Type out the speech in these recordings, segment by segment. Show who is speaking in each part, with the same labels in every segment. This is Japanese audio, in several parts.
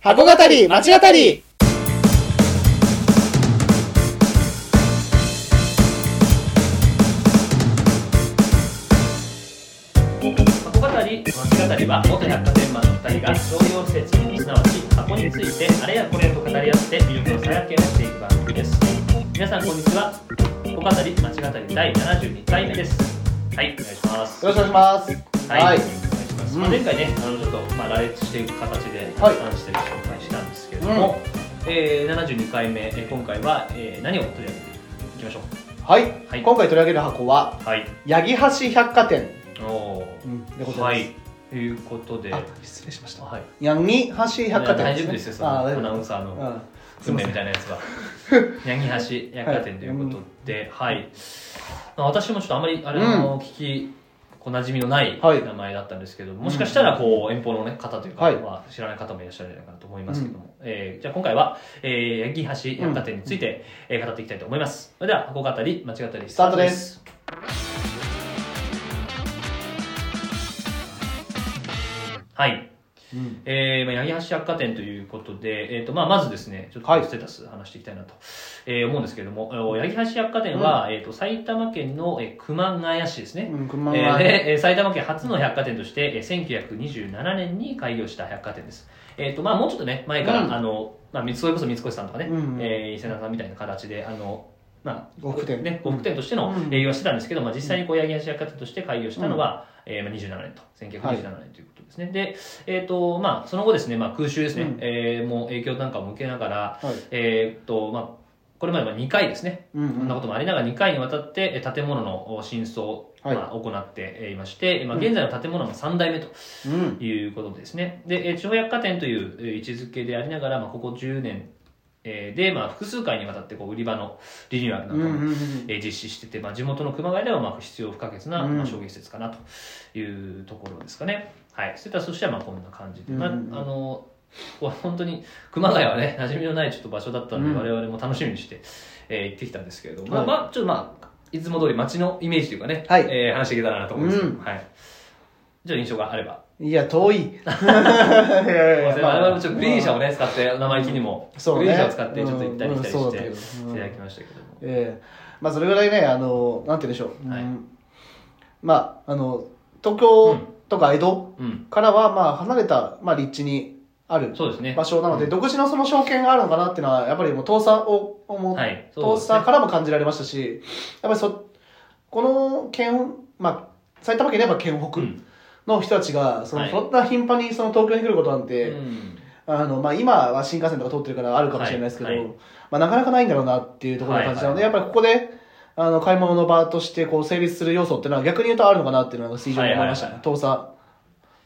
Speaker 1: 箱語り町語り。
Speaker 2: 箱語り町語りは元百貨店マンの2人が商業施設すなわち箱についてあれやこれやと語り合って魅力の再発見をしていく番組です。皆さんこんにちは。箱語り町語り第72回目です。はいお願いします。
Speaker 1: よろしくお願いします。
Speaker 2: はい、まあ、前回ねあのちょっとまあ羅列していく形でしてる紹介したんですけれども、えー、72回目えー今回は、えー、何を取り上げていきましょ
Speaker 1: はい、
Speaker 2: はい。
Speaker 1: 今回取り上げる箱は、
Speaker 2: うはい。
Speaker 1: 八木橋百貨店、
Speaker 2: お
Speaker 1: うん、でございます。
Speaker 2: はい。ということで。
Speaker 1: あ、失礼しました。
Speaker 2: はい。
Speaker 1: 八木橋百貨店。
Speaker 2: 大丈夫ですよそのアナウンサーの
Speaker 1: うん。
Speaker 2: 訓練みたいなやつは。八木橋百貨店ということで。はい、まあ、私もちょっとあんまりあれの聞き、こう馴染みのない
Speaker 1: はい。
Speaker 2: 名前だったんですけど、もしかしたらこう遠方の、ね、方というか、
Speaker 1: は
Speaker 2: 知らない方もいらっしゃるんじゃないかなと思いますけども、えーじゃあ今回は、えー、八木橋百貨店について、えー語っていきたいと思います。それでは箱語り間違ったり
Speaker 1: スタートです。
Speaker 2: はい。
Speaker 1: うん。
Speaker 2: えーまあ、八木橋百貨店ということで、えーとまあ、まずですね、ちょっ
Speaker 1: はい。
Speaker 2: とステータス話していきたいなと、えー思うんですけれども、お八木橋百貨店は、えー、と埼玉県の、えー熊谷市ですね。
Speaker 1: うん、熊
Speaker 2: え
Speaker 1: 谷
Speaker 2: えー埼玉県初の百貨店として、えー1927年に開業した百貨店です。えーとまあ、もうちょっとね、前から、
Speaker 1: うん。
Speaker 2: あのまあ、それこそ三越さんとかね、
Speaker 1: うん
Speaker 2: えー伊勢名さんみたいな形で、あのまあ、
Speaker 1: 呉服店。
Speaker 2: ね、呉服店としての
Speaker 1: うん。
Speaker 2: 営業はしてたんですけど、まあ、実際にこう八木橋百貨店として開業したのは、えーまあ、27年と1927年ということですね、で、えーとまあ、その後ですね、まあ、空襲ですね、
Speaker 1: うん。
Speaker 2: えーもう影響なんかも受けながら、
Speaker 1: はい。
Speaker 2: えーとまあ、これまでは2回ですね、
Speaker 1: うん
Speaker 2: こんなこともありながら2回にわたってえー建物の新装、
Speaker 1: はい。
Speaker 2: まあ、行っていまして、まあ、
Speaker 1: うん。
Speaker 2: 現在の建物の3代目と
Speaker 1: うん。
Speaker 2: いうことですね。で、えー地方百貨店というえー位置づけでありながら、まあ、ここ10年えーで、まあ、複数回にわたってこう売り場のリニューアルなんかも、実施してて、まあ、地元の熊谷ではまあ必要不可欠な、
Speaker 1: うん。
Speaker 2: まあ、商業施設かなというところですかね。はい。そういったとしてはまあこんな感じで、まあ、あ
Speaker 1: うんうん。
Speaker 2: の、ここは本当に熊谷はね、馴染みのないちょっと場所だったので、
Speaker 1: うん。
Speaker 2: 我々も楽しみにして、えー行ってきたんですけれども、
Speaker 1: はい。
Speaker 2: まあ、まあ、ちょっとまあ、いつも通り街のイメージというかね、
Speaker 1: はい。
Speaker 2: えー話していけたらなと思います。
Speaker 1: うん。
Speaker 2: はい。じゃあ印象があれば。
Speaker 1: いや、遠い。いやいやいや
Speaker 2: 我々もちょっとグリーン車をね、使って、生意気にも、
Speaker 1: そうね。
Speaker 2: グリーン車を使ってちょっと行ったり来たりして、
Speaker 1: うん。うん。
Speaker 2: いただきましたけども。
Speaker 1: ええ。まあそれぐらいね、あの、なんて言うんでしょう。
Speaker 2: はい。
Speaker 1: うんまあ、あの、東京とか江戸
Speaker 2: うん。
Speaker 1: からは、まあ、離れた、まあ、立地にある。場所なので、独自のその証券があるのかなっていうのは、やっぱりもう遠さを、思う
Speaker 2: はいね
Speaker 1: 遠さからも感じられましたし、やっぱりそ、この県、まあ、埼玉県でやっぱ県北
Speaker 2: うん
Speaker 1: の人たちが、その、
Speaker 2: はい。
Speaker 1: そんな頻繁にその東京に来ることなんて、
Speaker 2: うん。
Speaker 1: あの、まあ、今は新幹線とか通ってるからあるかもしれないですけど、
Speaker 2: はい。はい
Speaker 1: まあ、なかなかないんだろうなっていうところを感じたので、
Speaker 2: はい
Speaker 1: やっぱりここで、あの、買い物の場として、こう、成立する要素っていうのは逆に言うとあるのかなっていうのが非常に思いましたね。
Speaker 2: はいはい
Speaker 1: 遠さ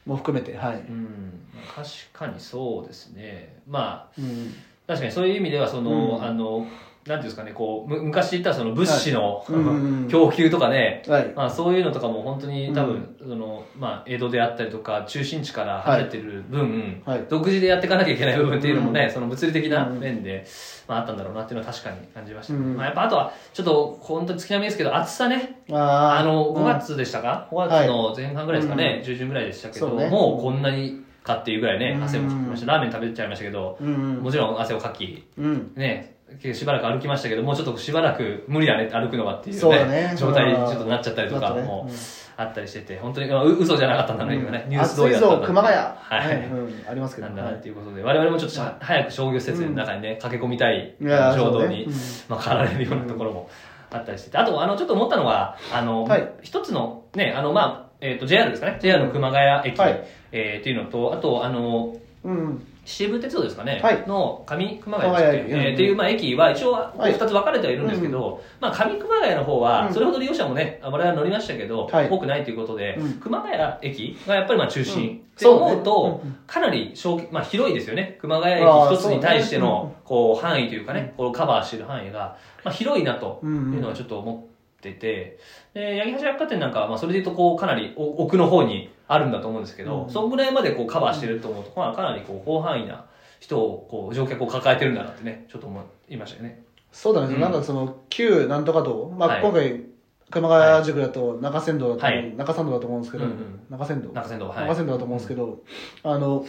Speaker 1: も含めて、はい。
Speaker 2: うん、確かにそうですね。まあ、
Speaker 1: うん。
Speaker 2: 確かにそういう意味では、その、
Speaker 1: うん
Speaker 2: あの、なんていうんですかね、こう、む昔言ったその物資の、
Speaker 1: うんうんうん。
Speaker 2: 供給とかね、
Speaker 1: はい。
Speaker 2: まあそういうのとかも本当に多分、その、まあ江戸であったりとか、中心地から離れてる分、
Speaker 1: はい。
Speaker 2: 独自でやっていかなきゃいけない部分っていうのもね、
Speaker 1: うん。
Speaker 2: その物理的な
Speaker 1: うん。
Speaker 2: 面で、まああったんだろうなっていうのは確かに感じました、
Speaker 1: うん。
Speaker 2: まあやっぱあとは、ちょっと本当に月並みですけど、暑さね、
Speaker 1: あー。
Speaker 2: あの、
Speaker 1: うん。
Speaker 2: 5月でしたか、?5 月の前半ぐらいですかね、中旬ぐらいでしたけど、
Speaker 1: ね。
Speaker 2: もうこんなにかっていうぐらいね、
Speaker 1: うん
Speaker 2: 汗もかきました。ラーメン食べちゃいましたけど、
Speaker 1: うんうん。
Speaker 2: もちろん汗をかき、
Speaker 1: うん。
Speaker 2: ね、しばらく歩きましたけど、もうちょっとしばらく無理だね、歩くのはっていう
Speaker 1: ね
Speaker 2: 状態に
Speaker 1: うん
Speaker 2: ちょっとなっちゃったりとかも
Speaker 1: うん。
Speaker 2: あったりしてて、本当に、まあう嘘じゃなかったんだね、今ね、ニュース通りだったんだ
Speaker 1: 熊谷。
Speaker 2: はい。
Speaker 1: ありますけど。
Speaker 2: なんだな
Speaker 1: はい
Speaker 2: っていうことで、我々もちょっとさ早く商業施設の中にね、駆け込みたい衝動に、まあ、駆られるようなところもあったりしてて、あと、あの、ちょっと思ったのが、あの、
Speaker 1: はい。
Speaker 2: 一つの、ね、あの、まあ、えっ、と、JR ですかね、JR の熊谷駅、
Speaker 1: はい。
Speaker 2: えーっていうのと、あと、あの、
Speaker 1: うん。
Speaker 2: 秩父鉄道ですかね、
Speaker 1: はい。
Speaker 2: の上熊谷でしたっえーっていう、まあ、駅は一応
Speaker 1: はい。
Speaker 2: 2つ分かれてはいるんですけど、まあ、上熊谷の方
Speaker 1: うん。
Speaker 2: はそれほど利用者もね我々は乗りましたけど、
Speaker 1: はい。
Speaker 2: 多くないということで、
Speaker 1: うん。
Speaker 2: 熊谷駅がやっぱりまあ中心、
Speaker 1: うん。
Speaker 2: って思うとかなり小、まあ、広いですよね。熊谷駅一つに対してのこう範囲というかねこうカバーしてる範囲が、まあ、広いなと
Speaker 1: うん
Speaker 2: いうのはちょっと思っててで八木橋百貨店なんかはまあそれでいうとこうかなりお奥の方にあるんだと思うんですけど、
Speaker 1: うん。
Speaker 2: そんぐらいまでこうカバーしてると思うと、まあ、かなりこう広範囲な人をこう乗客を抱えてるんだなってねちょっと思いましたよね。
Speaker 1: そうだね、
Speaker 2: うん。
Speaker 1: なんかその旧なんとか道、まあ、
Speaker 2: はい。
Speaker 1: 今回熊谷塾だと中山道だと
Speaker 2: はい。
Speaker 1: 中山道だと思うんですけど、
Speaker 2: うんうん。
Speaker 1: 中山道、
Speaker 2: 中山道はい。
Speaker 1: 中山道だと思うんですけど、あの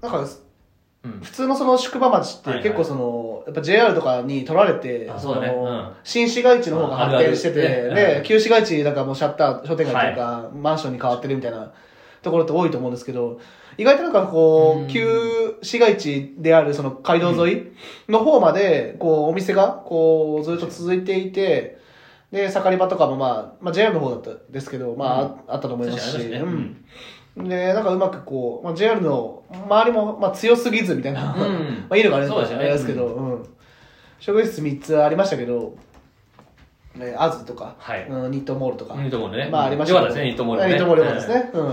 Speaker 1: なんか
Speaker 2: うん。
Speaker 1: 普通のその宿場町って
Speaker 2: はいはい
Speaker 1: やっぱ JR とかに取られて、
Speaker 2: あそうだね。
Speaker 1: の
Speaker 2: うん。
Speaker 1: 新市街地の方が発展してて、
Speaker 2: あるあるね
Speaker 1: で、
Speaker 2: うん
Speaker 1: 旧市街地なんかもうシャッター、商店街というか、マンションに変わってるみたいなところって多いと思うんですけど、意外となんかこ
Speaker 2: うん。
Speaker 1: う、旧市街地であるその街道沿いの方まで、こう、お店が、こう、ずっと続いていて、で、盛り場とかもまあ、まあ JR の方だったんですけど、まあ、ああったと思いますし、
Speaker 2: 確かにありますね。
Speaker 1: うんで、なんかうまくこう、まあ、JR の周りも、まあ、強すぎずみたいな、
Speaker 2: うん。
Speaker 1: まあいいのがあれ
Speaker 2: そうですよね
Speaker 1: ですけど、うん。職員室3つありましたけど、ね、アズとか、
Speaker 2: はい。
Speaker 1: うん、ニットモールとか、
Speaker 2: ニットモールね。
Speaker 1: まあありました
Speaker 2: よかったですねニットモールね。
Speaker 1: ニットモールよかったですね。うん。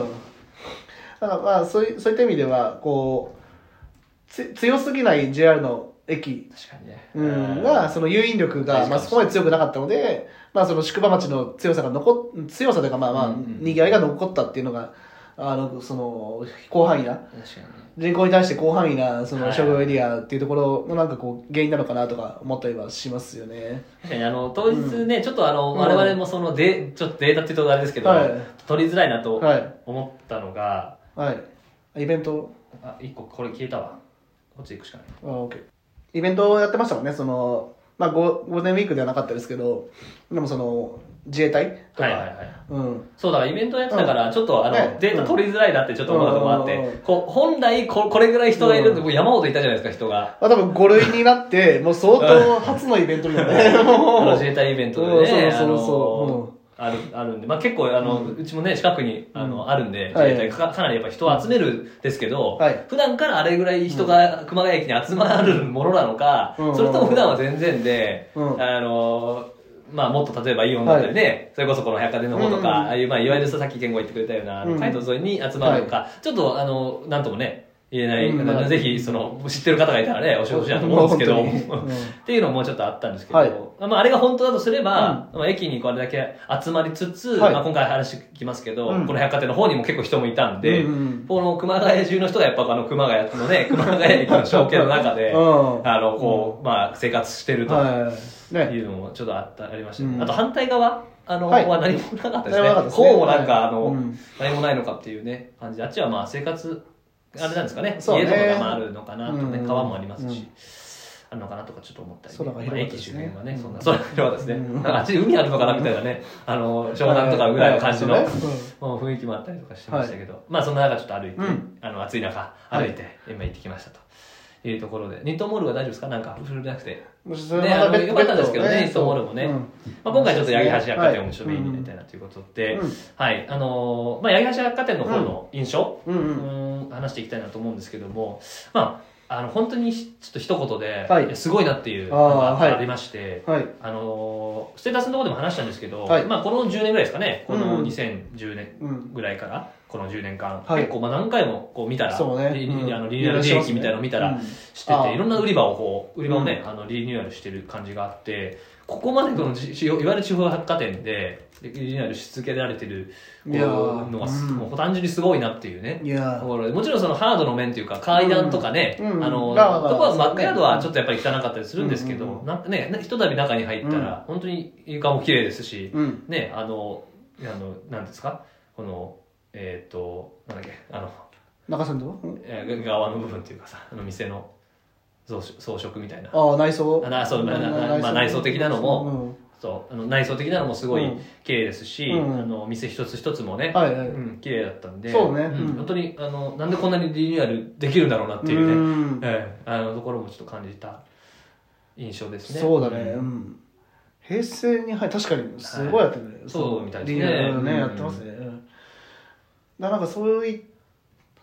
Speaker 1: だからまあそういそういった意味では、こう、つ強すぎない JR の駅、
Speaker 2: 確かにね。
Speaker 1: うん、が、その誘引力が、まあ、そこまで強くなかったので、まあ、その宿場町の強さが残っ、強さというか、まあまあ、賑わいが残ったっていうのが、あの、その、広範囲な、人口に対して広範囲な、その、
Speaker 2: はい。
Speaker 1: 商業エリアっていうところのなんかこう、原因なのかなとか思ったりはしますよね。
Speaker 2: 確かにあの当日ね、ちょっとあの、
Speaker 1: うん。
Speaker 2: 我々もそのデちょっとデータっていうとあれですけど、
Speaker 1: はい。
Speaker 2: 取りづらいなと
Speaker 1: はい。
Speaker 2: 思ったのが、
Speaker 1: はい。イベント、
Speaker 2: あ一個これ消えたわ。こっち行くしかない。
Speaker 1: あ、オッケー。イベントをやってましたもんね、その、まあ、ゴゴールデンウィークではなかったですけど、でもその、自衛隊？とか、
Speaker 2: はいはいはい。
Speaker 1: うん。
Speaker 2: そうだからイベントやってたから、ちょっとあの、
Speaker 1: ね。
Speaker 2: データ取りづらいなってちょっと思うとこもあって、
Speaker 1: うん。
Speaker 2: こう本来ここれぐらい人がいるって、
Speaker 1: うん
Speaker 2: 山ほどいたじゃないですか人が。
Speaker 1: まあ、多分5類になって、もう相当初のイベントだよね。
Speaker 2: あ
Speaker 1: もう
Speaker 2: の自衛隊イベントで
Speaker 1: うん
Speaker 2: ね、
Speaker 1: そうそうそう。
Speaker 2: あのある、あるんで、まあ結構、あの、うちもね、近くに、あの、
Speaker 1: うん。
Speaker 2: あるんで、自
Speaker 1: はい。
Speaker 2: 衛隊かかなりやっぱ人を集めるんですけど、
Speaker 1: はい。
Speaker 2: 普段からあれぐらい人が熊谷駅に集まるものなのか、
Speaker 1: うん。
Speaker 2: それとも普段は全然で、
Speaker 1: うん。
Speaker 2: あの、まあもっと例えばイオンだったりね、それこそこの百貨店の方とか、
Speaker 1: うん
Speaker 2: ああいう、まあいわゆるさっき健吾言ってくれたような、街道沿いに集まるのか、ちょっとあの、なんともね、言えない、
Speaker 1: うん
Speaker 2: あのぜひ、その、知ってる方がいたらね、お仕事しだと思うんですけど、っていうのもちょっとあったんですけど、
Speaker 1: はい。
Speaker 2: まあ、あれが本当だとすれば、まあ、駅にこれだけ集まりつつ、
Speaker 1: はい。
Speaker 2: まあ、今回話聞きますけど、
Speaker 1: うん。
Speaker 2: この百貨店の方にも結構人もいたんで、
Speaker 1: うんうん
Speaker 2: この熊谷中の人がやっぱあの熊谷のね、熊谷駅の証券の中で、
Speaker 1: うん。
Speaker 2: あの、こう、まあ、生活してると
Speaker 1: はい。
Speaker 2: うのもちょっとあった、ありましたね。
Speaker 1: うん。
Speaker 2: あと反対側あの、
Speaker 1: はい。
Speaker 2: は何もなかったですね。こうもなんか、あの、
Speaker 1: うん。
Speaker 2: 何もないのかっていうね、感じで、あっちはまあ生活、あれなんですかね、
Speaker 1: そうね。
Speaker 2: 家とかがまああるのかなとね、
Speaker 1: うん。
Speaker 2: 川もありますし、
Speaker 1: うん。
Speaker 2: あるのかなとかちょっと思ったり、
Speaker 1: 空が
Speaker 2: まあ駅周辺はね、
Speaker 1: うん。
Speaker 2: そんな、空がですね。
Speaker 1: うん。
Speaker 2: なんかあっちに海あるのかなみたいなね、あの、湘南とかぐらいの感じの、
Speaker 1: はいはい
Speaker 2: 雰囲気もあったりとかしてましたけど、まあそんな中ちょっと歩いて、
Speaker 1: うん。
Speaker 2: あの、暑い中
Speaker 1: はい。
Speaker 2: 歩いて、今行ってきましたと。いうところで、ニットモールは大丈夫ですか？なんか、古くなくて。ねあのよかったですけどねニットモールもね。
Speaker 1: うん。
Speaker 2: まあ、今回ちょっと八木橋百貨店を
Speaker 1: はい
Speaker 2: ちょっとメインにやりたいなということで、
Speaker 1: うん。
Speaker 2: はい、あのーまあ、八木橋百貨店の方の印象、
Speaker 1: うん
Speaker 2: 話していきたいなと思うんですけども、まあ、あの、本当にちょっと一言で、
Speaker 1: はい。
Speaker 2: すごいなっていう
Speaker 1: あ
Speaker 2: のがありまして、
Speaker 1: はい。
Speaker 2: あのーステータスのところでも話したんですけど、
Speaker 1: はい。
Speaker 2: まあ、この10年ぐらいですかね、この
Speaker 1: うん
Speaker 2: 2010年
Speaker 1: うん。
Speaker 2: ぐらいから、この10年間、
Speaker 1: はい。
Speaker 2: 結構まあ何回もこう見たら、
Speaker 1: ね。
Speaker 2: リ
Speaker 1: うん。
Speaker 2: あのリニューアル利益みたいなのを見たら、
Speaker 1: うん。
Speaker 2: してて、いろんな売り場をこう、売り場をね、あの、リニューアルしてる感じがあって、ここまでこのじ、いわゆる地方百貨店で、リニューアルし続けられてるのがす、
Speaker 1: うん
Speaker 2: もう単純にすごいなっていうね。もちろんそのハードの面というか階段とかね、
Speaker 1: うん。
Speaker 2: あの、
Speaker 1: うんま
Speaker 2: バックヤードはちょっとやっぱり汚かったりするんですけど、
Speaker 1: うん
Speaker 2: なんかね、ひとたび中に入ったら、本当に床も綺麗ですし、
Speaker 1: うん。
Speaker 2: ね、あの、あの、なんですか？この、えっ、と、なんだっけ、あの、
Speaker 1: 中さんとうん。
Speaker 2: えー側の部分っていうかさあの店の装飾みたいな。
Speaker 1: ああ、内装。
Speaker 2: あなそうまあまあ内装的なのもそうあの内装的なのもすごい
Speaker 1: うん。
Speaker 2: 綺麗ですし、
Speaker 1: うん。
Speaker 2: あの店一つ一つもね、
Speaker 1: はいはい。
Speaker 2: うん、綺麗だったんで
Speaker 1: そうね。
Speaker 2: ん
Speaker 1: うん。
Speaker 2: 本当にあのなんでこんなにリニューアルできるんだろうなっていうね、
Speaker 1: うん。
Speaker 2: ええあのところもちょっと感じた印象ですね。
Speaker 1: そうだね。
Speaker 2: ん。
Speaker 1: うん。平成に、はい、確かに、すごいやってるね。
Speaker 2: そうみたいですね。
Speaker 1: リニューアルね、
Speaker 2: うん。
Speaker 1: やってますね。うん。だなんかそういう、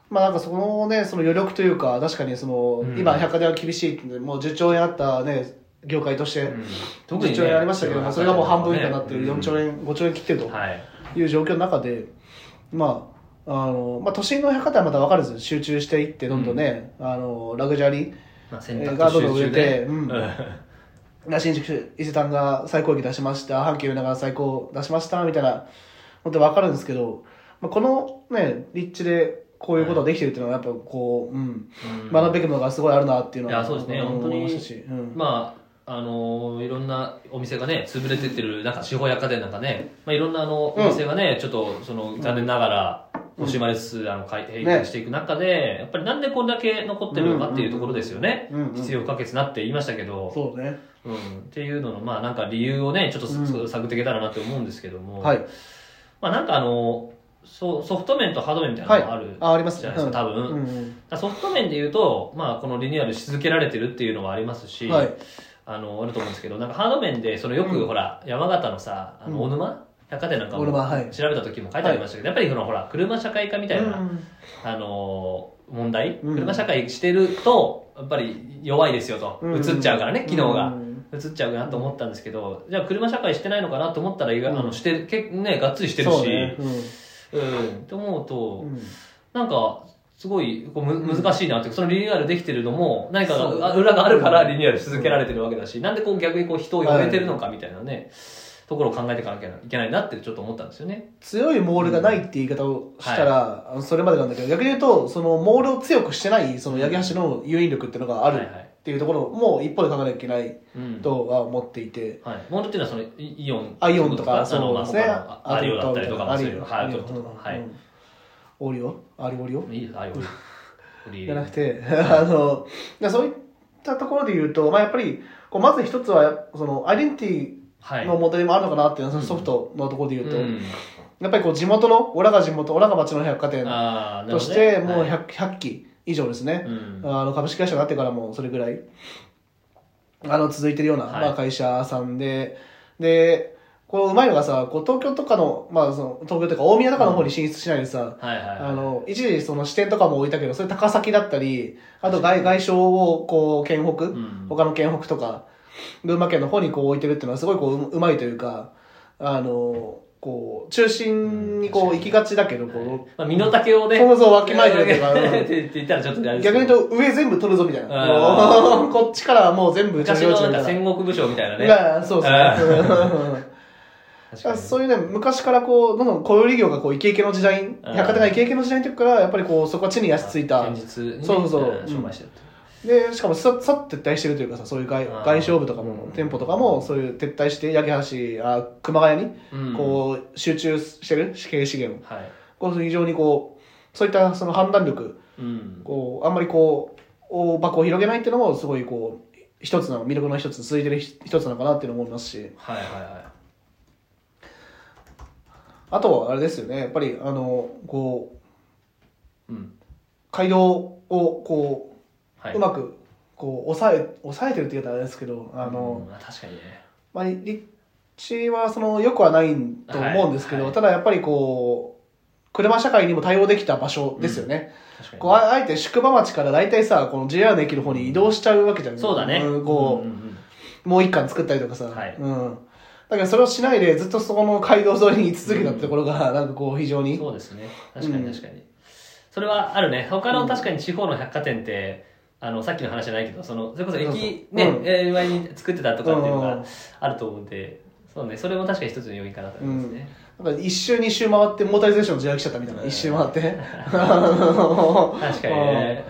Speaker 1: まあなんかそのね、その余力というか、確かにその、
Speaker 2: うん。
Speaker 1: 今百貨店は厳しいって、もう10兆円あったね、業界として、
Speaker 2: うん。
Speaker 1: 10兆円ありましたけど、まあそれがもう半分以下になってる、
Speaker 2: うん
Speaker 1: 4兆円、5兆円切ってると
Speaker 2: はい。
Speaker 1: いう状況の中で、まあ、あの、まあ都心の百貨店はまた分かるんです集中していって、どんどんね、あの、ラグジュアリー、
Speaker 2: まあ、選
Speaker 1: えー
Speaker 2: 択
Speaker 1: ガードの上
Speaker 2: 集中で
Speaker 1: で、うん。な新宿伊勢丹が最高益出しました。阪急ながら最高出しましたみたいなのって分かるんですけど、まあ、このね立地でこういうことができてるっていうのはやっぱこう、うん、
Speaker 2: うん。
Speaker 1: 学ぶべきものがすごいあるなっていうのは
Speaker 2: いやそうですね。
Speaker 1: ん
Speaker 2: 本当に
Speaker 1: 思いましたし、うん。
Speaker 2: まああのーいろんなお店がね潰れてってるなんか地方百貨店なんかね、まあ、いろんなあのお
Speaker 1: うん
Speaker 2: 店がね、ちょっとその残念ながら、惜しまれつつ、あの、開閉店していく中で、やっぱりなんでこれだけ残ってるのかっていうところですよね。
Speaker 1: うんうん。うん
Speaker 2: 必要不可欠なって言いましたけど、
Speaker 1: そうね。
Speaker 2: うん、っていうのの、まあなんか理由をね、ちょっとす、
Speaker 1: うん。
Speaker 2: 探っていけたらなって思うんですけども、
Speaker 1: はい。
Speaker 2: まあなんかあの、そうソフト面とハード面みたいなのがある
Speaker 1: あ、あります
Speaker 2: じゃないですか、多分。
Speaker 1: うん。うん。
Speaker 2: だからソフト面で言うと、まあ、このリニューアルし続けられてるっていうのはありますし、
Speaker 1: はい。
Speaker 2: あのあると思うんですけどなんかハード面でそのよく、
Speaker 1: うん。
Speaker 2: ほら山形のさあの
Speaker 1: うん。
Speaker 2: 大沼、百貨店なんかも調べた時も書いてありましたけど、やっぱりそのほら車社会化みたいな、
Speaker 1: うん
Speaker 2: あの問題、
Speaker 1: うん。
Speaker 2: 車社会してるとやっぱり弱いですよと、
Speaker 1: うん
Speaker 2: 映っちゃうからね機能が。
Speaker 1: うん
Speaker 2: 映っちゃうかなと思ったんですけどじゃあ車社会してないのかなと思ったらあのしてるけねがっつりしてるし。
Speaker 1: ね。うん
Speaker 2: うんって思うと、
Speaker 1: うん。
Speaker 2: なんか、すごいこうむ難しいなっていうかそのリニューアルできてるのも何かがあ裏があるからリニューアルし続けられてるわけだし、なんでこう逆にこう人を呼べてるのかみたいなね、ところを考えていかなきゃいけないなってちょっと思ったんですよね。
Speaker 1: 強いモールがないって言い方をしたら、あのそれまでなんだけど逆に言うとそのモールを強くしてないその八木橋の誘引力っていうのがある。
Speaker 2: はいはい
Speaker 1: っていうところも一方で考えなきゃいけない
Speaker 2: うん。
Speaker 1: とは思っていて、
Speaker 2: はい、モールっていうのはそのイイオン。
Speaker 1: アイオンとかそうですね
Speaker 2: アリオだったりとかまあそういうのはい
Speaker 1: アリオ。
Speaker 2: アリオとか。はい、
Speaker 1: オリオ？アリオリオ？
Speaker 2: いいアリオ。オリ
Speaker 1: じゃなくて、あの、でそういったところで言うと、まあ、やっぱり、こうまず一つは、その、アイデンティ
Speaker 2: はい。
Speaker 1: ティのモデルもあるのかなっていうのは、そのソフトのところで言うと、
Speaker 2: うん。
Speaker 1: やっぱりこう地元の、オラが地元、オラが町の百貨店として、もう
Speaker 2: はい。
Speaker 1: 100, 100期以上ですね、
Speaker 2: うん。
Speaker 1: あの株式会社になってからもそれぐらい、あの、続いてるような、
Speaker 2: はい。
Speaker 1: まあ、会社さんで、で、こう、うまいのがさ、こう、東京とかの、まあ、その、東京とか、大宮とかの方に進出しないでさ、
Speaker 2: はいはいはい。
Speaker 1: あの、一時その支店とかも置いたけど、それ高崎だったり、あと外外商をこう、県北、
Speaker 2: ん。
Speaker 1: 他の県北とか、群馬県の方にこう置いてるっていうのはすごいこう、ううまいというか、あの、こう、中心にこう行きがちだけど、こ
Speaker 2: まあ、身の丈を
Speaker 1: う、
Speaker 2: ね。
Speaker 1: そうそうわきまえてるとか、うん。
Speaker 2: って言ったらちょっと
Speaker 1: 逆
Speaker 2: ど。
Speaker 1: に言うと上全部取るぞみたいな。
Speaker 2: あ
Speaker 1: こっちからもう全部
Speaker 2: 昔のなんか戦国武将みたいなね。
Speaker 1: がそうそう。そういうね、昔からこう、どんどん小売業がこう、イケイケの時代、
Speaker 2: うん。
Speaker 1: 百貨店がイケイケの時代の時から、やっぱりこう、そこは地に足ついた。
Speaker 2: 現実
Speaker 1: そうそう。
Speaker 2: 商売してる
Speaker 1: で、しかもさ、さっ撤退してるというかさ、そういう外外商部とかも、店舗とかも、そういう撤退して、八木橋、あ熊谷に、
Speaker 2: うん。
Speaker 1: こう、集中してる、死刑資源を。
Speaker 2: はい。
Speaker 1: こう、非常にこう、そういったその判断力、
Speaker 2: うん。
Speaker 1: こう、あんまりこう、大箱を広げないっていうのも、すごいこう、一つの、魅力の一つ、続いてる一つなのかなっていうのも思いますし、
Speaker 2: はいはいは
Speaker 1: あとはあれですよね、やっぱり、あの、こう、
Speaker 2: いうん。
Speaker 1: 街道をこう、
Speaker 2: はいう
Speaker 1: まく、こう、抑え、抑えてるって言うとあれですけど、あの、
Speaker 2: 確かにね。
Speaker 1: まあ、立地はその、よくはないと思うんですけど、ただやっぱりこう、車社会にも対応できた場所ですよね。
Speaker 2: 確かに
Speaker 1: こうああえて宿場町から大体さ、この JR の駅の方に移動しちゃうわけじゃん。
Speaker 2: そうだね。
Speaker 1: んこう、
Speaker 2: んんん
Speaker 1: もう一巻作ったりとかさ。
Speaker 2: はい。
Speaker 1: うん。だけどそれをしないでずっとそこの街道沿いに居続けたってところが、なんかこう非常に。
Speaker 2: そうですね。確かに確かに、それはあるね。他の確かに地方の百貨店って、あのさっきの話じゃないけどそのそれこそ駅ね、
Speaker 1: うん
Speaker 2: えー前に作ってたとかっていうのが
Speaker 1: うん
Speaker 2: あると思うんでそうねそれも確かに一つの要因かなと思いますね、
Speaker 1: なんか一周二周回ってモータリゼーションの時代来ちゃったみたいな。一周回って。
Speaker 2: 確かにね、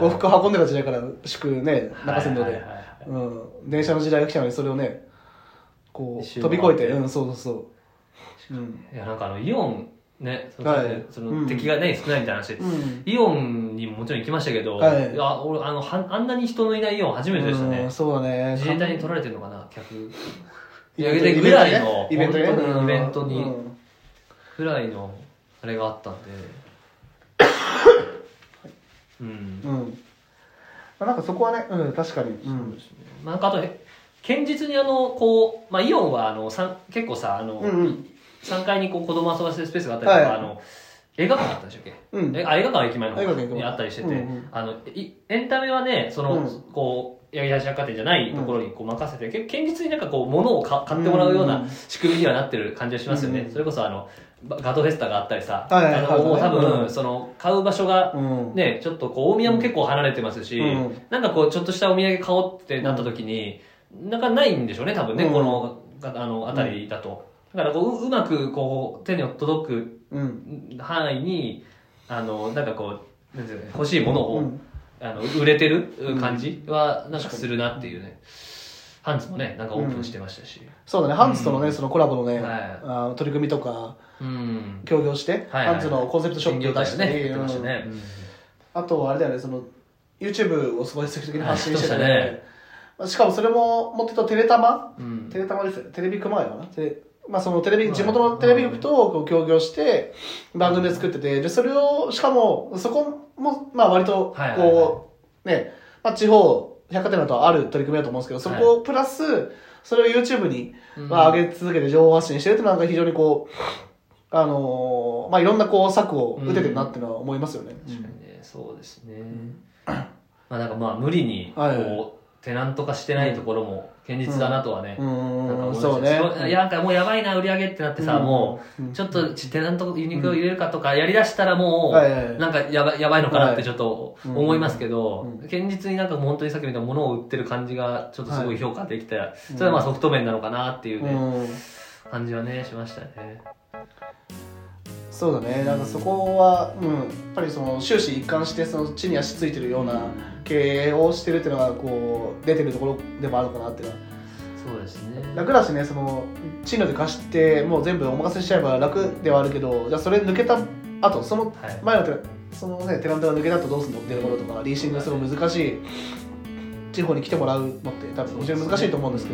Speaker 1: 呉服運んでた時代から宿ね、中山道で。うん。電車の時代が来たのにそれをね、こう、飛び越えてうん、そうそうそう。うん。
Speaker 2: いやなんかあのイオンねその,、
Speaker 1: はい。
Speaker 2: その
Speaker 1: うん。
Speaker 2: 敵がね少ないみたいな話。で、
Speaker 1: うん。
Speaker 2: イオンにももちろん行きましたけど、
Speaker 1: はい。
Speaker 2: や俺あのはあんなに人のいないイオン初めてでしたね、
Speaker 1: うんそうだね。
Speaker 2: 自衛隊に取られてるのかな客。いやぐらいの
Speaker 1: イベント
Speaker 2: イベントに
Speaker 1: うん。
Speaker 2: ぐらいのあれがあったんで。うん、
Speaker 1: うん。まあなんかそこはね、うん、確かに。うん。
Speaker 2: まあ、なんかあとへ堅実にあのこう、まあ、イオンはあのさん結構さあの、
Speaker 1: うんうん。
Speaker 2: 3階にこう子供遊ばせるスペースがあったりとか、
Speaker 1: はい。
Speaker 2: あの映画館あったでしたっけ、
Speaker 1: うん。
Speaker 2: 映画館駅前の方にあったりしてて、
Speaker 1: うんうん。
Speaker 2: あのいエンタメはねその、
Speaker 1: うん。
Speaker 2: こう八木橋百貨店じゃないところにこう任せて、結構堅実になんかこう物をか買ってもらうような仕組みにはなってる感じがしますよね、
Speaker 1: うん
Speaker 2: それこそあのバガトフェスタがあったりさ、
Speaker 1: はいはいはい。
Speaker 2: あのもう多分、
Speaker 1: うん。
Speaker 2: その買う場所が
Speaker 1: うん。
Speaker 2: ね、ちょっとこう大宮も結構離れてますし、
Speaker 1: うん。
Speaker 2: なんかこうちょっとしたお土産買おうってなった時に、なんかないんでしょうね多分ね、
Speaker 1: うん。
Speaker 2: このあの辺りだと、だからこうううまくこう手に届く
Speaker 1: うん。
Speaker 2: 範囲にあのなんかこうなんていうの欲しいものを、
Speaker 1: うん。
Speaker 2: あの売れてる感じはなんかするなっていうね、ハンズもねなんかオープンしてましたし、
Speaker 1: そうだね、ハンズとのね、そのコラボのね、
Speaker 2: はい。
Speaker 1: あ取り組みとか、
Speaker 2: うん。
Speaker 1: 協業して、
Speaker 2: はいはい
Speaker 1: パンツのコンセプトショップを出したり、
Speaker 2: ね言ってましたね、
Speaker 1: うん。あとはあれだよねその YouTube をすごい積極的に発信してて、
Speaker 2: はいし
Speaker 1: かもそれももっと言うとテレタマ
Speaker 2: うん。
Speaker 1: テレタマですよ。テレビ熊谷かな？テレまあそのテレビ、
Speaker 2: はい
Speaker 1: 地元のテレビ局とこう協業して番組で作ってて、で、それを、しかも、そこも、まあ割と、
Speaker 2: はいはいはい。
Speaker 1: こう、ね、まあ地方、百貨店だとある取り組みだと思うんですけど、そこをプラス、それを YouTube に、まあ、上げ続けて情報発信してるっていうのはなんか非常にこう、あのーまあいろんなこう策を打ててるなっていうのは思いますよね。
Speaker 2: 確かにね。そうですね、まあなんかまあ無理にこう、テナント化してないところも現実だなとはね、
Speaker 1: う
Speaker 2: なんか思いま
Speaker 1: ね。
Speaker 2: なんかもうやばいな売り上げってなってさ、
Speaker 1: うん。
Speaker 2: も
Speaker 1: う
Speaker 2: ちょっとテナントユニクロ入れるかとかやりだしたらもう、なんかやばやばいのかなってちょっと
Speaker 1: はい
Speaker 2: 思いますけど、
Speaker 1: うん。
Speaker 2: 現実になんか本当にさっきみたいな物を売ってる感じがちょっとすごい評価できて、
Speaker 1: い
Speaker 2: それはまあソフト面なのかなっていうね、
Speaker 1: うん。
Speaker 2: 感じはねしましたね。
Speaker 1: そうだね、なんかそこは、うん、やっぱりその終始一貫してその地に足ついてるような経営をしてるっていうのがこう出てるところでもあるかなっていうのは。
Speaker 2: そうですね。
Speaker 1: 楽だしねそのチーノで貸してもう全部お任せしちゃえば楽ではあるけどじゃあそれ抜けた後その
Speaker 2: はい。
Speaker 1: 前のテラそのねテナントが抜けた後どうするのっていうところとかリーシングがすごい難しい地方に来てもらうのって多分非常に難しいと思うんですけ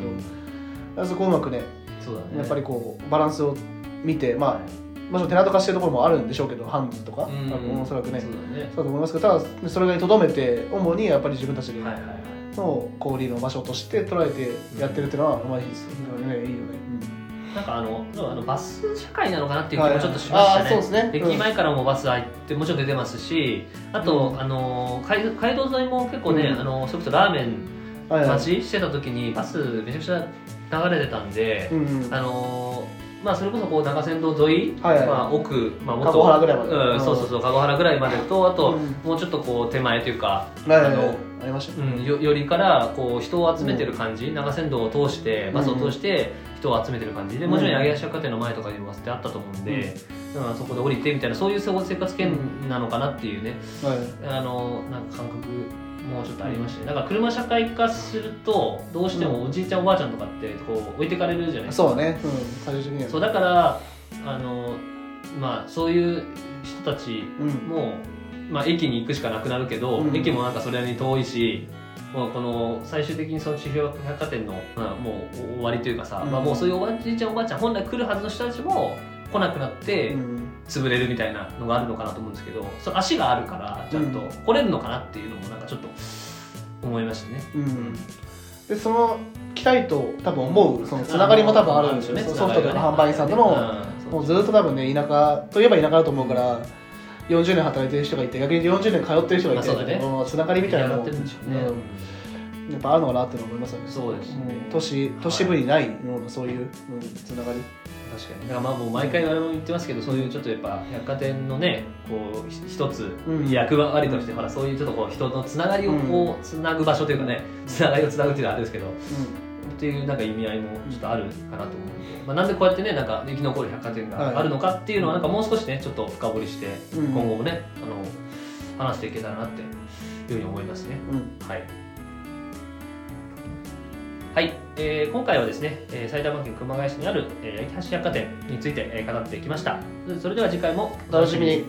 Speaker 1: どそこをうまくね
Speaker 2: そうだね。
Speaker 1: やっぱりこうバランスを見てまあもちろんテナント化してるところもあるんでしょうけどハンズとか、
Speaker 2: うん。
Speaker 1: おそらくね。
Speaker 2: そうだね。
Speaker 1: そうだと思いますけどただそれがにとどめて主にやっぱり自分たち。の小売りの場所として捉えてやってるっていうのは、まあいいです。非常にねいいよね、
Speaker 2: なんかあのあのバス社会なのかなっていう気
Speaker 1: はい
Speaker 2: もちょっとしましたね。
Speaker 1: そうですね。うん。
Speaker 2: 駅前からもバス入ってもちろん出てますし、あと、
Speaker 1: うん。
Speaker 2: あの街街道沿いも結構ね、
Speaker 1: うん。
Speaker 2: あのそれこそラーメン待ちしてた時にバスめちゃくちゃ流れてたんで、
Speaker 1: うんうん。
Speaker 2: あのまあそれこそこう中山道沿い、
Speaker 1: はいはい。
Speaker 2: まあ奥まあもっ
Speaker 1: ぐらいまで。
Speaker 2: うん、
Speaker 1: うん。
Speaker 2: そうそうそう籠原ぐらいまでとあと、
Speaker 1: うん。
Speaker 2: もうちょっとこう手前というか、
Speaker 1: はいはいはい。
Speaker 2: あの
Speaker 1: ありました。ね
Speaker 2: うん、よよりからこう人を集めてる感じ、長線道を通してバスを通して人を集めてる感じでもちろん八木橋百貨店の前とかにもバスってあったと思うんで、だからそこで降りてみたいなそういう生活圏なのかなっていうね。
Speaker 1: はい。
Speaker 2: あのなんか感覚もちょっとありまして、だから車社会化するとどうしてもおじいちゃんおばあちゃんとかってこう置いてかれるじゃないですか。
Speaker 1: そうね、うん、最終的には。
Speaker 2: そうだからあのまあそういう人たち
Speaker 1: うん。
Speaker 2: もう、まあ、駅に行くしかなくなるけど、
Speaker 1: うん。
Speaker 2: 駅もなんかそれなりに遠いしもうこの最終的にその地方百貨店の、まあ、もう終わりというかさ、
Speaker 1: うん。
Speaker 2: まあ、もうそういうおばあちゃんおばあちゃん本来来るはずの人たちも来なくなって
Speaker 1: うん
Speaker 2: 潰れるみたいなのがあるのかなと思うんですけどその足があるからちゃんと
Speaker 1: うん。
Speaker 2: 来れるのかなっていうのもなんかちょっと思いましたね。
Speaker 1: うん。でその来たいと多分思うそのつながりも多分あるんですよね。
Speaker 2: あの
Speaker 1: ソフトとか販売員さんとも、
Speaker 2: うん
Speaker 1: もうずっと多分ね田舎といえば田舎だと思うから40年働いてる人がいて逆に40年通ってる人がいて、
Speaker 2: まあね。
Speaker 1: つながりみたいなの。も
Speaker 2: ね。
Speaker 1: うんやっぱあるのかなって思いますよね。
Speaker 2: そうですね。
Speaker 1: ん。都市都市部にないようなそういう、うん、つながり。
Speaker 2: 確かに。だからまあもう毎回我々も言ってますけどそういうちょっとやっぱ百貨店のねこうひ一つ
Speaker 1: うん。
Speaker 2: 役割として、ほらそういうちょっとこう人のつながりをこうつなぐ場所というかねつながりをつなぐっていうのはあれですけどっていうなんか意味合いもちょっとあるかなと思うので、まあ、なんでこうやってねなんか生き残る百貨店があるのかっていうのはなんかもう少しねちょっと深掘りして
Speaker 1: うん。
Speaker 2: 今後もねあの話していけたらなっていうふうに思いますね。
Speaker 1: うんうん。
Speaker 2: はい。はい、えー今回はですね、えー埼玉県熊谷市にある、えー、八木橋百貨店について、えー語ってきました。それでは次回も
Speaker 1: お楽しみに